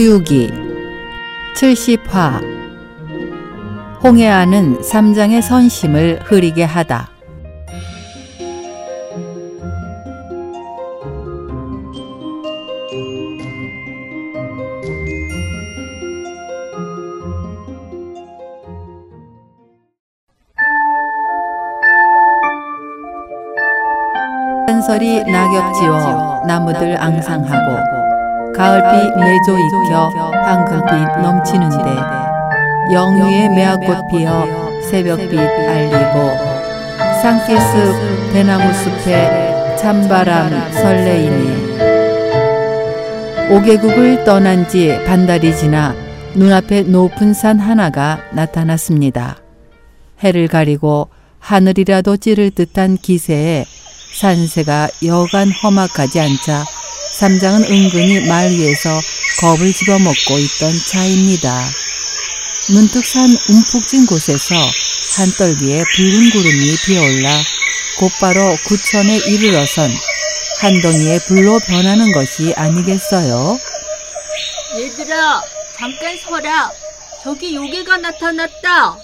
서유기 70화 홍해아는 삼장의 선심을 흐리게 하다. 한설이 낙엽 지어 나무들 앙상하고 가을비 내조 익혀 황금빛 넘치는데 영유의 매화꽃 피어 새벽빛 알리고 산기숲 대나무 숲에 찬바람 설레이니 오개국을 떠난 지 반달이 지나 눈앞에 높은 산 하나가 나타났습니다. 해를 가리고 하늘이라도 찌를 듯한 기세에 산세가 여간 험악하지 않자 삼장은 은근히 말 위에서 겁을 집어먹고 있던 차입니다. 문득 산 움푹진 곳에서 한떨기에 붉은 구름이 피어올라 곧바로 구천에 이르러선 한 덩이의 불로 변하는 것이 아니겠어요? 얘들아, 잠깐 서라. 저기 요괴가 나타났다.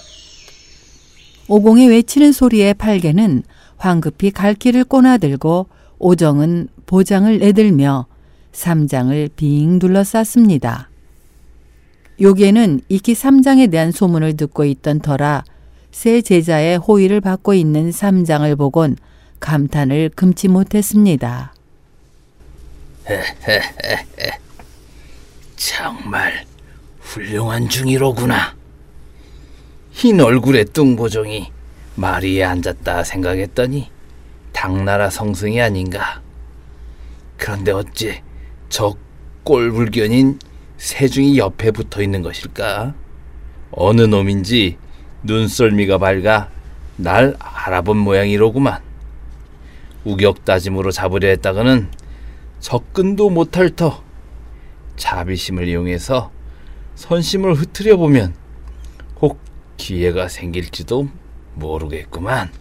오공이 외치는 소리에 팔개는 황급히 갈 길을 꼬나들고 오정은 보장을 내들며 삼장을 빙 둘러쌌습니다. 요괴는 익히 삼장에 대한 소문을 듣고 있던 터라 새 제자의 호의를 받고 있는 삼장을 보곤 감탄을 금치 못했습니다. 정말 훌륭한 중이로구나. 흰 얼굴의 뚱보종이 마리에 앉았다 생각했더니 당나라 성승이 아닌가. 그런데 어찌 저 꼴불견인 새중이 옆에 붙어 있는 것일까? 어느 놈인지 눈썰미가 밝아 날 알아본 모양이로구만. 우격 따짐으로 잡으려 했다가는 접근도 못할 터 자비심을 이용해서 선심을 흐트려 보면 혹 기회가 생길지도 모르겠구만.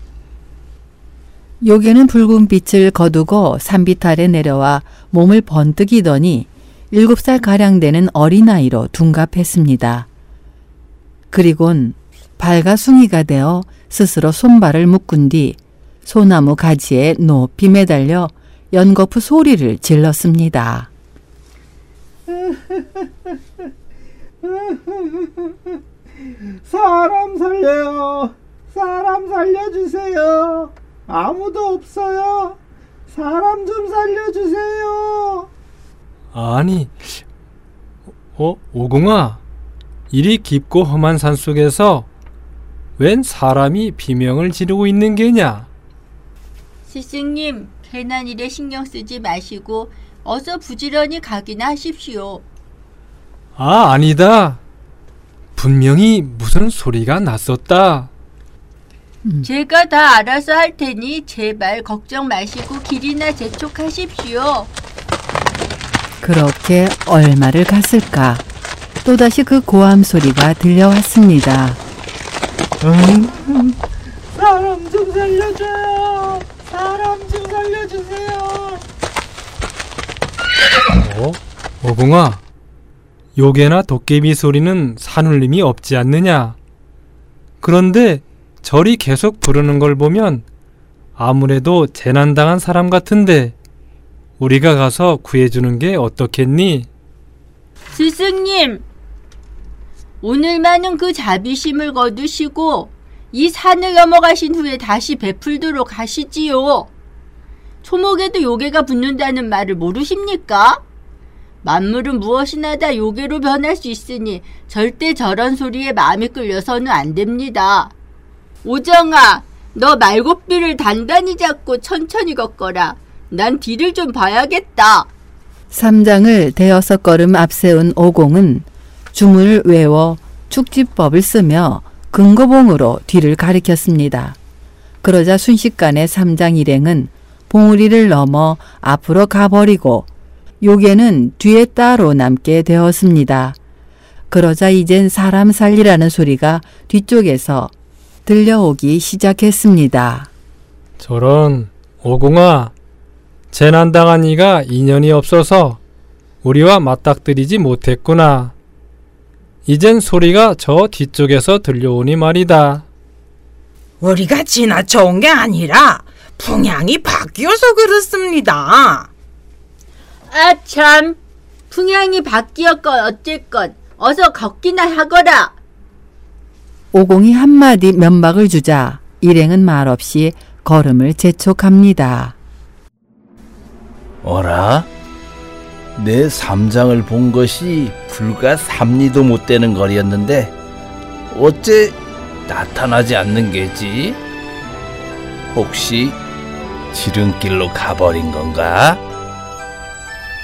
요괴는 붉은 빛을 거두고 아래 내려와 몸을 번뜩이더니 일곱 살 가량 되는 어린아이로 둔갑했습니다. 그리곤 발가숭이가 되어 스스로 손발을 묶은 뒤 소나무 가지에 높이 매달려 연거푸 소리를 질렀습니다. 사람 살려요. 사람 살려주세요. 아무도 없어요. 사람 좀 살려주세요. 아니, 어, 오공아, 이리 깊고 험한 산 속에서 웬 사람이 비명을 지르고 있는 게냐? 스승님, 괜한 일에 신경 쓰지 마시고 어서 부지런히 가기나 하십시오. 아, 아니다. 분명히 무슨 소리가 났었다. 제가 다 알아서 할 테니 제발 걱정 마시고 길이나 재촉하십시오. 그렇게 얼마를 갔을까? 또다시 그 고함 소리가 들려왔습니다. 사람 좀 살려줘요. 사람 좀 살려주세요. 어? 오공아, 요괴나 도깨비 소리는 산울림이 없지 않느냐? 그런데 절이 계속 부르는 걸 보면 아무래도 재난당한 사람 같은데 우리가 가서 구해주는 게 어떻겠니? 스승님, 오늘만은 그 자비심을 거두시고 이 산을 넘어가신 후에 다시 베풀도록 하시지요. 초목에도 요괴가 붙는다는 말을 모르십니까? 만물은 무엇이나 다 요괴로 변할 수 있으니 절대 저런 소리에 마음이 끌려서는 안 됩니다. 오정아, 너 말고삐를 단단히 잡고 천천히 걷거라. 난 뒤를 좀 봐야겠다. 삼장을 대여섯 걸음 앞세운 오공은 주문을 외워 축지법을 쓰며 근거봉으로 뒤를 가리켰습니다. 그러자 순식간에 삼장 일행은 봉우리를 넘어 앞으로 가버리고 요괴는 뒤에 따로 남게 되었습니다. 그러자 이젠 사람 살리라는 소리가 뒤쪽에서 들려오기 시작했습니다. 저런 오공아 재난당한 이가 인연이 없어서 우리와 맞닥뜨리지 못했구나. 이젠 소리가 저 뒤쪽에서 들려오니 말이다. 우리가 지나쳐온 게 아니라 풍향이 바뀌어서 그렇습니다. 아, 참. 풍향이 바뀌었건 어쨌건 어서 걷기나 하거라. 오공이 한마디 면박을 주자 일행은 말없이 걸음을 재촉합니다. 어라? 내 삼장을 본 것이 불과 삼리도 못 되는 거리였는데 어째 나타나지 않는 게지? 혹시 지름길로 가버린 건가?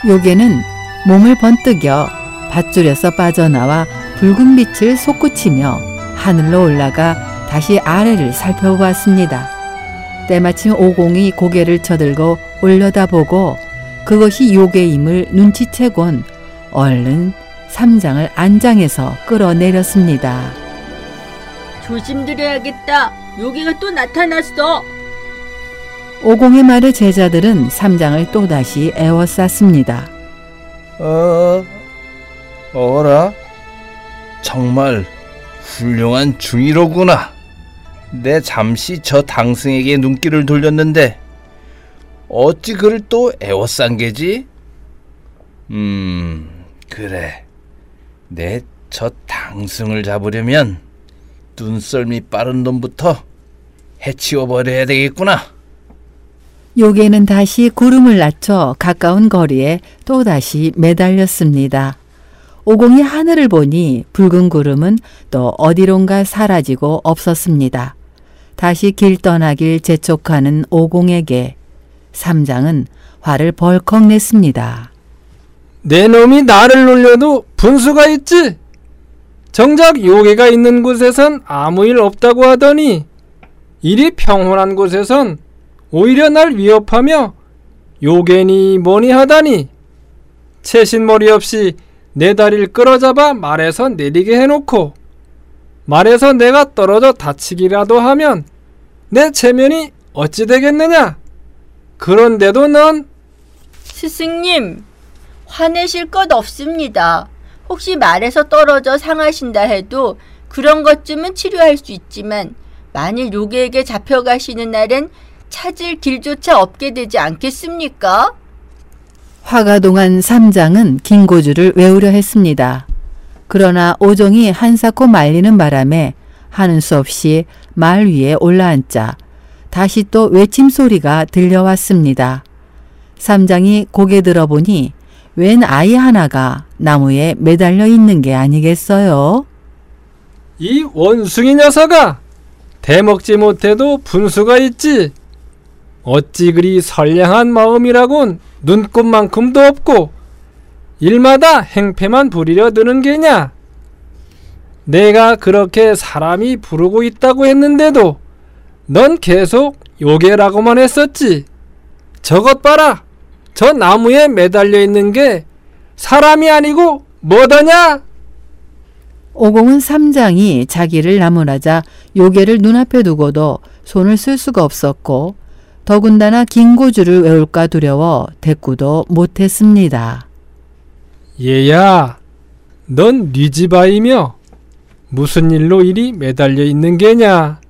요괴는 몸을 번뜩여 밧줄에서 빠져나와 붉은 빛을 솟구치며 하늘로 올라가 다시 아래를 살펴보았습니다. 때마침 오공이 고개를 쳐들고 올려다보고 그것이 요괴임을 눈치채곤 얼른 삼장을 안장에서 끌어내렸습니다. 조심드려야겠다. 여기가 또 나타났어. 오공의 말을 제자들은 삼장을 또다시 애워쌌습니다. 어, 어라? 정말 훌륭한 중이로구나. 내 잠시 저 당승에게 눈길을 돌렸는데 어찌 그를 또 애워싼 게지? 음, 그래. 내 저 당승을 잡으려면 눈썰미 빠른 놈부터 해치워 버려야 되겠구나. 요괴는 다시 구름을 낮춰 가까운 거리에 또다시 매달렸습니다. 오공이 하늘을 보니 붉은 구름은 또 어디론가 사라지고 없었습니다. 다시 길 떠나길 재촉하는 오공에게 삼장은 화를 벌컥 냈습니다. 내 놈이 나를 놀려도 분수가 있지. 정작 요괴가 있는 곳에선 아무 일 없다고 하더니 이리 평온한 곳에선 오히려 날 위협하며 요괴니 뭐니 하다니 채신머리 없이 내 다리를 끌어잡아 말에서 내리게 해놓고 말에서 내가 떨어져 다치기라도 하면 내 체면이 어찌 되겠느냐? 그런데도 넌 스승님, 화내실 것 없습니다. 혹시 말에서 떨어져 상하신다 해도 그런 것쯤은 치료할 수 있지만 만일 요괴에게 잡혀가시는 날엔 찾을 길조차 없게 되지 않겠습니까? 화가 동한 삼장은 긴고주를 외우려 했습니다. 그러나 오종이 한사코 말리는 바람에 하는 수 없이 말 위에 올라앉자 다시 또 외침 소리가 들려왔습니다. 삼장이 고개 들어보니 웬 아이 하나가 나무에 매달려 있는 게 아니겠어요? 이 원숭이 녀석아 대먹지 못해도 분수가 있지 어찌 그리 선량한 마음이라곤 눈꽃만큼도 없고 일마다 행패만 부리려 드는 게냐? 내가 그렇게 사람이 부르고 있다고 했는데도 넌 계속 요괴라고만 했었지. 저것 봐라. 저 나무에 매달려 있는 게 사람이 아니고 뭐더냐? 오공은 삼장이 자기를 나무라자 요괴를 눈앞에 두고도 손을 쓸 수가 없었고 더군다나 긴고주를 외울까 두려워 대꾸도 못했습니다. 얘야, 넌 네 집 아이며 무슨 일로 이리 매달려 있는 게냐?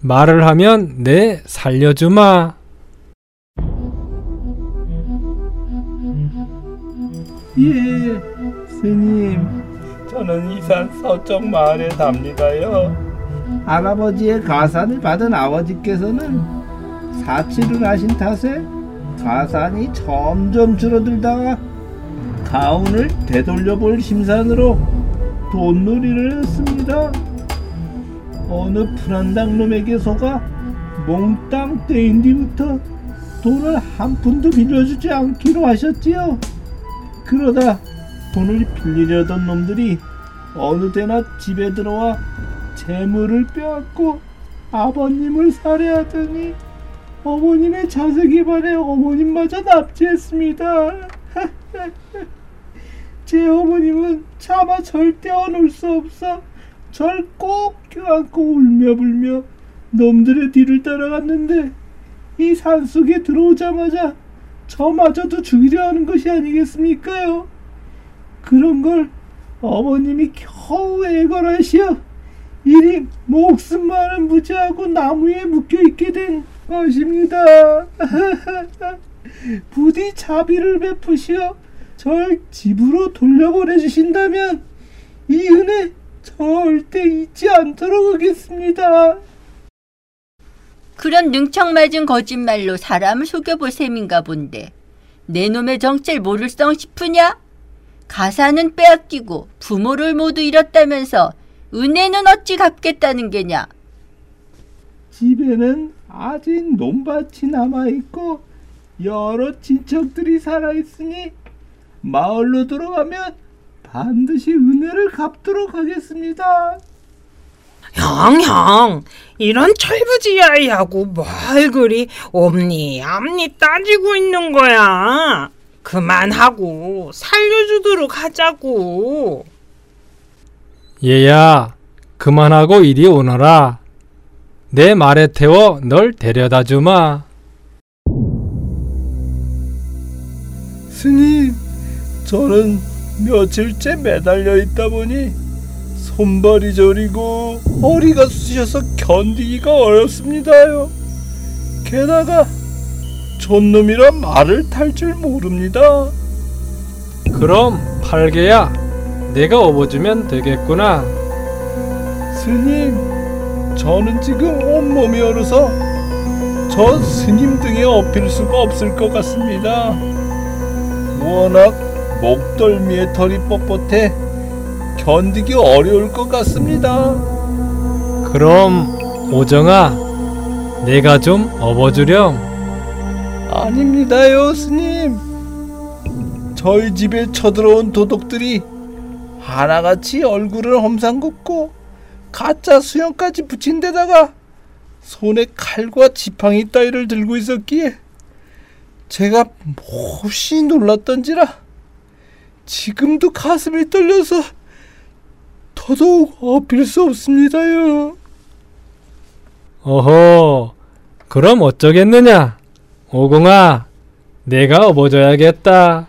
말을 하면 내 살려주마. 예, 스님. 저는 이산 서쪽 마을에 삽니다요. 할아버지의 가산을 받은 아버지께서는 사치를 하신 탓에 가산이 점점 줄어들다가 가운을 되돌려볼 심산으로 돈놀이를 했습니다. 어느 불안당 놈에게 속아 몽땅 떼인 뒤부터 돈을 한 푼도 빌려주지 않기로 하셨지요. 그러다 돈을 빌리려던 놈들이 어느 때나 집에 들어와 재물을 빼앗고 아버님을 살해하더니 어머님의 자석이 반해 어머님마저 납치했습니다. 제 어머님은 차마 절대 어놓을 수 없어 절 꼭 껴안고 울며 불며 놈들의 뒤를 따라갔는데 이 산속에 들어오자마자 저마저도 죽이려 하는 것이 아니겠습니까요? 그런 걸 어머님이 겨우 애걸하시어 이리 목숨만은 무지하고 나무에 묶여 있게 된 것입니다. 부디 자비를 베푸시어 절 집으로 돌려보내주신다면 이 은혜 절대 잊지 않도록 하겠습니다. 그런 능청맞은 거짓말로 사람을 속여볼 셈인가 본데 내 놈의 정체를 모를 성 싶으냐? 가사는 빼앗기고 부모를 모두 잃었다면서 은혜는 어찌 갚겠다는 게냐? 집에는 아직 논밭이 남아있고 여러 친척들이 살아있으니 마을로 들어가면 반드시 은혜를 갚도록 하겠습니다. 형, 형, 이런 철부지야이하고 뭘 그리 옴니, 암니 따지고 있는 거야. 그만하고 살려주도록 하자고. 얘야, 그만하고 이리 오너라. 내 말에 태워 널 데려다 주마. 스님, 저는 며칠째 매달려 있다 보니 손발이 저리고 허리가 쑤셔서 견디기가 어렵습니다요. 게다가 촌놈이라 말을 탈 줄 모릅니다. 그럼 팔개야, 내가 업어주면 되겠구나. 스님, 저는 지금 온몸이 얼어서 저 스님 등에 업힐 수가 없을 것 같습니다. 워낙 목덜미에 털이 뻣뻣해 견디기 어려울 것 같습니다. 그럼 오정아, 내가 좀 업어주렴. 아닙니다요, 스님. 저희 집에 쳐들어온 도둑들이 하나같이 얼굴을 험상궂고 가짜 수염까지 붙인 데다가 손에 칼과 지팡이 따위를 들고 있었기에 제가 몹시 놀랐던지라 지금도 가슴이 떨려서 더더욱 어필 수 없습니다요. 어허, 그럼 어쩌겠느냐? 오공아, 내가 업어줘야겠다.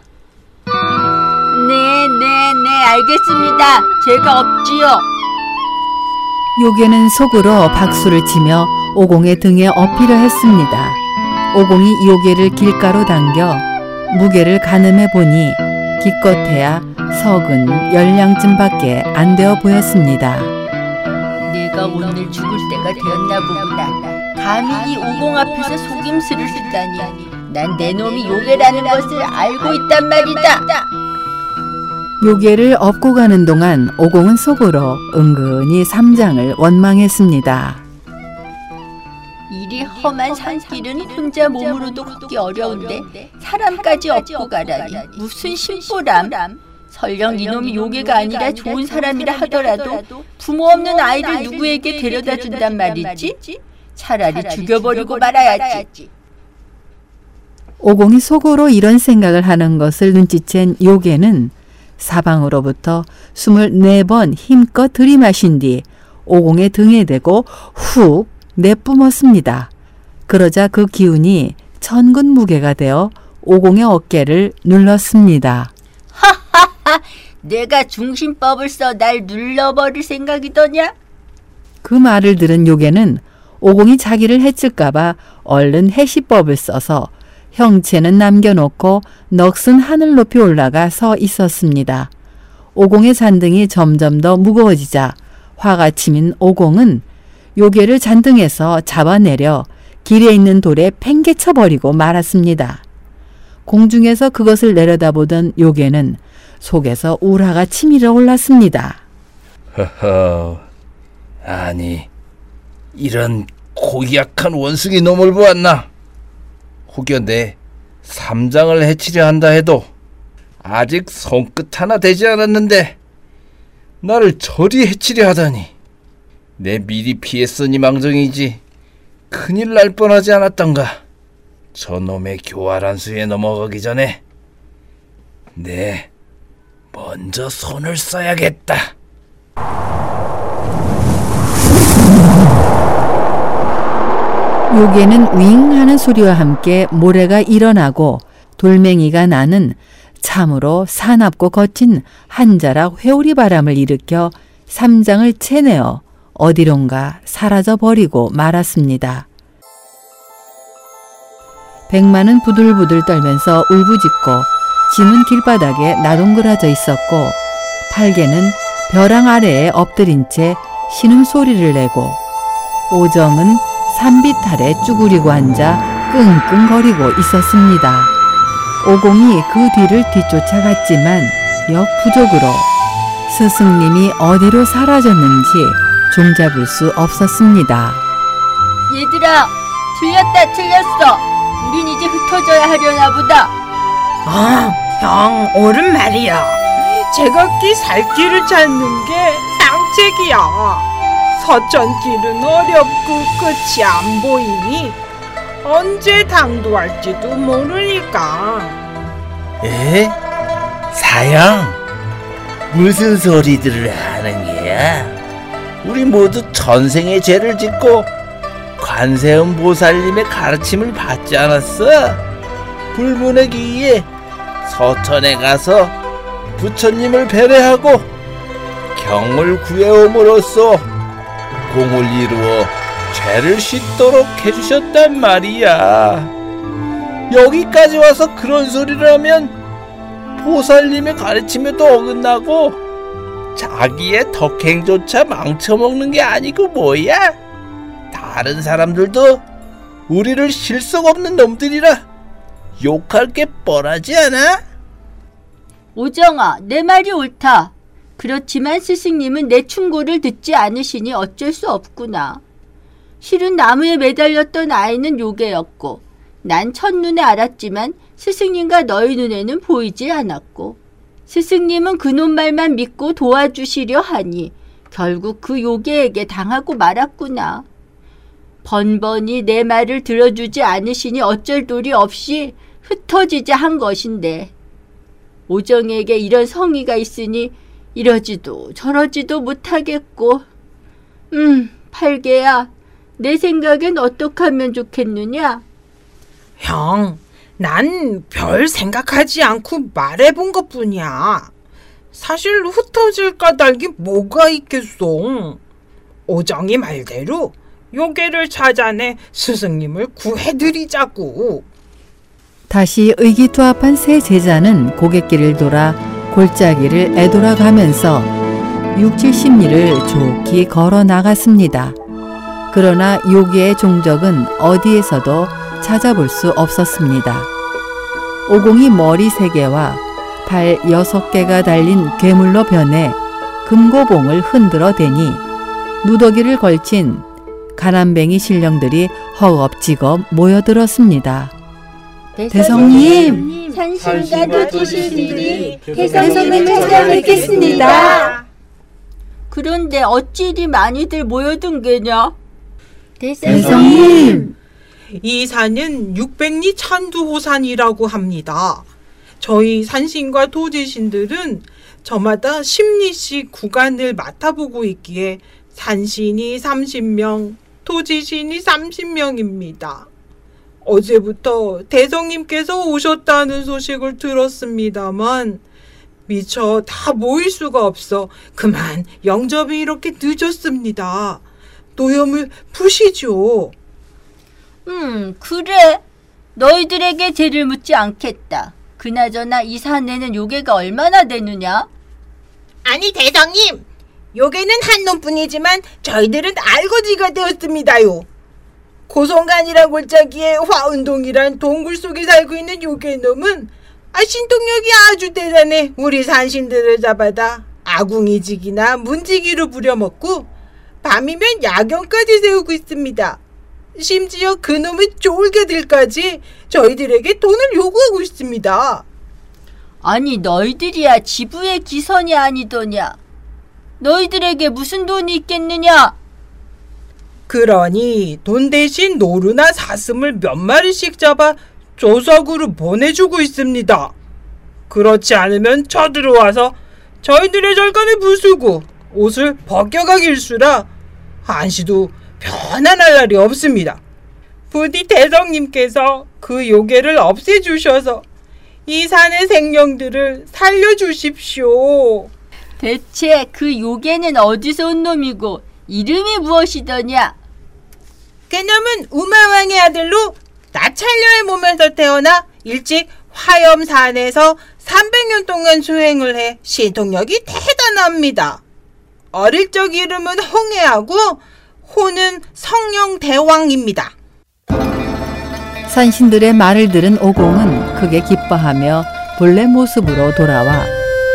네, 네, 네, 알겠습니다. 제가 없지요. 요괴는 속으로 박수를 치며 오공의 등에 어필을 했습니다. 오공이 요괴를 길가로 당겨 무게를 가늠해 보니 기껏해야 석은 열량쯤밖에 안 되어 보였습니다. 내가 오늘 죽을 때가 되었나 보구나. 감히 이 오공 앞에서 속임수를 쓰다니. 난 내 놈이 요괴라는 것을 알고 있단 말이다. 요괴를 업고 가는 동안 오공은 속으로 은근히 삼장을 원망했습니다. 이리 험한 산길은 혼자 몸으로도 걷기 어려운데 사람까지 업고 가라니 무슨 심보람. 설령 이놈이 요괴가 아니라 좋은 사람이라 하더라도 부모 없는 아이를 누구에게 데려다 준단 말이지? 차라리 죽여버리고 말아야지. 오공이 속으로 이런 생각을 하는 것을 눈치챈 요괴는 사방으로부터 숨을 네번 힘껏 들이마신 뒤 오공의 등에 대고 훅 내뿜었습니다. 그러자 그 기운이 천근 무게가 되어 오공의 어깨를 눌렀습니다. 내가 중심법을 써 날 눌러버릴 생각이더냐? 그 말을 들은 요괴는 오공이 자기를 해칠까봐 얼른 해시법을 써서 형체는 남겨놓고 넋은 하늘 높이 올라가 서 있었습니다. 오공의 잔등이 점점 더 무거워지자 화가 치민 오공은 요괴를 잔등에서 잡아내려 길에 있는 돌에 팽개쳐 버리고 말았습니다. 공중에서 그것을 내려다보던 요괴는 속에서 우라가 치밀어 올랐습니다. 허허, 아니 이런 고약한 원숭이 놈을 보았나? 혹여 내 삼장을 해치려 한다 해도 아직 손끝 하나 되지 않았는데 나를 저리 해치려 하다니 내 미리 피했으니 망정이지 큰일 날 뻔하지 않았던가 저놈의 교활한 수에 넘어가기 전에 내 먼저 손을 써야겠다. 요괴는 윙 하는 소리와 함께 모래가 일어나고 돌멩이가 나는 참으로 사납고 거친 한 자락 회오리 바람을 일으켜 삼장을 채내어 어디론가 사라져 버리고 말았습니다. 백마는 부들부들 떨면서 울부짖고 짐은 길바닥에 나동그라져 있었고 팔개는 벼랑 아래에 엎드린 채 신음 소리를 내고 오정은 산비탈에 쭈그리고 앉아 끙끙거리고 있었습니다. 오공이 그 뒤를 뒤쫓아갔지만 역부족으로 스승님이 어디로 사라졌는지 종잡을 수 없었습니다. 얘들아, 틀렸다, 틀렸어. 우린 이제 흩어져야 하려나 보다. 아, 형, 옳은 말이야. 제각기 살 길을 찾는 게 상책이야. 서천길은 어렵고 끝이 안 보이니 언제 당도할지도 모르니까. 에? 사양? 무슨 소리들을 하는 게야? 우리 모두 전생에 죄를 짓고 관세음 보살님의 가르침을 받지 않았어? 불문의 기기에 서천에 가서 부처님을 배례하고 경을 구해옴으로써 공을 이루어 죄를 씻도록 해주셨단 말이야. 여기까지 와서 그런 소리를 하면 보살님의 가르침에도 어긋나고 자기의 덕행조차 망쳐먹는 게 아니고 뭐야? 다른 사람들도 우리를 실속 없는 놈들이라 욕할 게 뻔하지 않아? 오정아, 내 말이 옳다. 그렇지만 스승님은 내 충고를 듣지 않으시니 어쩔 수 없구나. 실은 나무에 매달렸던 아이는 요괴였고, 난 첫눈에 알았지만 스승님과 너희 눈에는 보이지 않았고, 스승님은 그놈 말만 믿고 도와주시려 하니 결국 그 요괴에게 당하고 말았구나. 번번이 내 말을 들어주지 않으시니 어쩔 도리 없이 흩어지자 한 것인데, 오정에게 이런 성의가 있으니 이러지도 저러지도 못하겠고. 음, 팔개야. 내 생각엔 어떻게 하면 좋겠느냐? 형, 난 별 생각하지 않고 말해본 것 뿐이야. 사실 흩어질 까닭이 뭐가 있겠어. 오정이 말대로 요괴를 찾아내 스승님을 구해드리자고. 다시 의기투합한 세 제자는 고갯길을 돌아 골짜기를 애돌아가면서 6, 70리를 좋게 걸어 나갔습니다. 그러나 요괴의 종적은 어디에서도 찾아볼 수 없었습니다. 오공이 머리 세 개와 발 여섯 개가 달린 괴물로 변해 금고봉을 흔들어 대니 누더기를 걸친 가난뱅이 신령들이 허겁지겁 모여들었습니다. 대성님, 산신과 도지신들이 대성님을 찾아뵙겠습니다. 그런데 어찌 이리 많이들 모여든 게냐? 대성님, 이 산은 600리 찬두호산이라고 합니다. 저희 산신과 도지신들은 저마다 10리씩 구간을 맡아보고 있기에 산신이 30명, 도지신이 30명입니다. 어제부터 대성님께서 오셨다는 소식을 들었습니다만 미처 다 모일 수가 없어 그만 영접이 이렇게 늦었습니다. 노염을 푸시죠. 음, 그래. 너희들에게 죄를 묻지 않겠다. 그나저나 이 산에는 요괴가 얼마나 되느냐? 아니 대성님, 요괴는 한 놈뿐이지만 저희들은 알거지가 되었습니다요. 고성간이란 골짜기에 화운동이란 동굴 속에 살고 있는 요괴놈은 아 신통력이 아주 대단해 우리 산신들을 잡아다 아궁이지기나 문지기로 부려먹고 밤이면 야경까지 세우고 있습니다. 심지어 그놈의 쫄개들까지 저희들에게 돈을 요구하고 있습니다. 아니, 너희들이야 지부의 기선이 아니더냐? 너희들에게 무슨 돈이 있겠느냐? 그러니 돈 대신 노루나 사슴을 몇 마리씩 잡아 조석으로 보내주고 있습니다. 그렇지 않으면 쳐들어와서 저희들의 절간을 부수고 옷을 벗겨가기 일수라 한시도 편안할 날이 없습니다. 부디 대성님께서 그 요괴를 없애주셔서 이 산의 생명들을 살려주십시오. 대체 그 요괴는 어디서 온 놈이고 이름이 무엇이더냐? 그놈은 우마왕의 아들로 나찰녀의 몸에서 태어나 일찍 화염산에서 300년 동안 수행을 해 신통력이 대단합니다. 어릴 적 이름은 홍해하고 호는 성령 대왕입니다. 산신들의 말을 들은 오공은 크게 기뻐하며 본래 모습으로 돌아와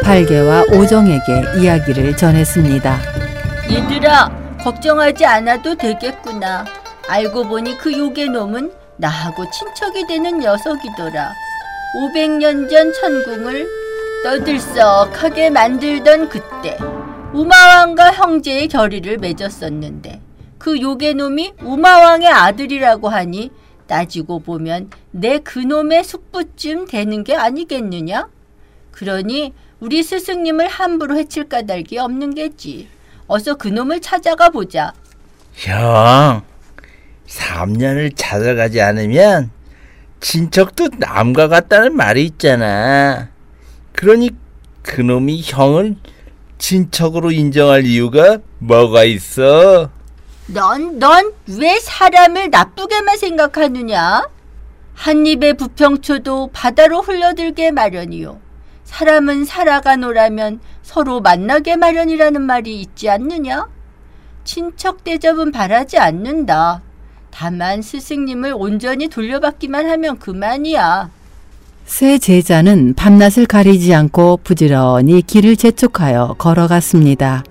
팔개와 오정에게 이야기를 전했습니다. 얘들아, 걱정하지 않아도 되겠구나. 알고 보니 그 요괴놈은 나하고 친척이 되는 녀석이더라. 500년 전 천궁을 떠들썩하게 만들던 그때 우마왕과 형제의 결의를 맺었었는데 그 요괴놈이 우마왕의 아들이라고 하니 따지고 보면 내 그놈의 숙부쯤 되는 게 아니겠느냐? 그러니 우리 스승님을 함부로 해칠 까닭이 없는 게지. 어서 그놈을 찾아가 보자. 형, 3년을 찾아가지 않으면 친척도 남과 같다는 말이 있잖아. 그러니 그놈이 형을 친척으로 인정할 이유가 뭐가 있어? 넌, 넌 왜 사람을 나쁘게만 생각하느냐? 한 입의 부평초도 바다로 흘러들게 마련이요. 사람은 살아가노라면 서로 만나게 마련이라는 말이 있지 않느냐? 친척 대접은 바라지 않는다. 다만 스승님을 온전히 돌려받기만 하면 그만이야. 세 제자는 밤낮을 가리지 않고 부지런히 길을 재촉하여 걸어갔습니다.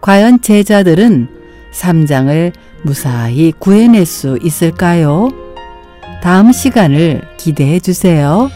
과연 제자들은 삼장을 무사히 구해낼 수 있을까요? 다음 시간을 기대해 주세요.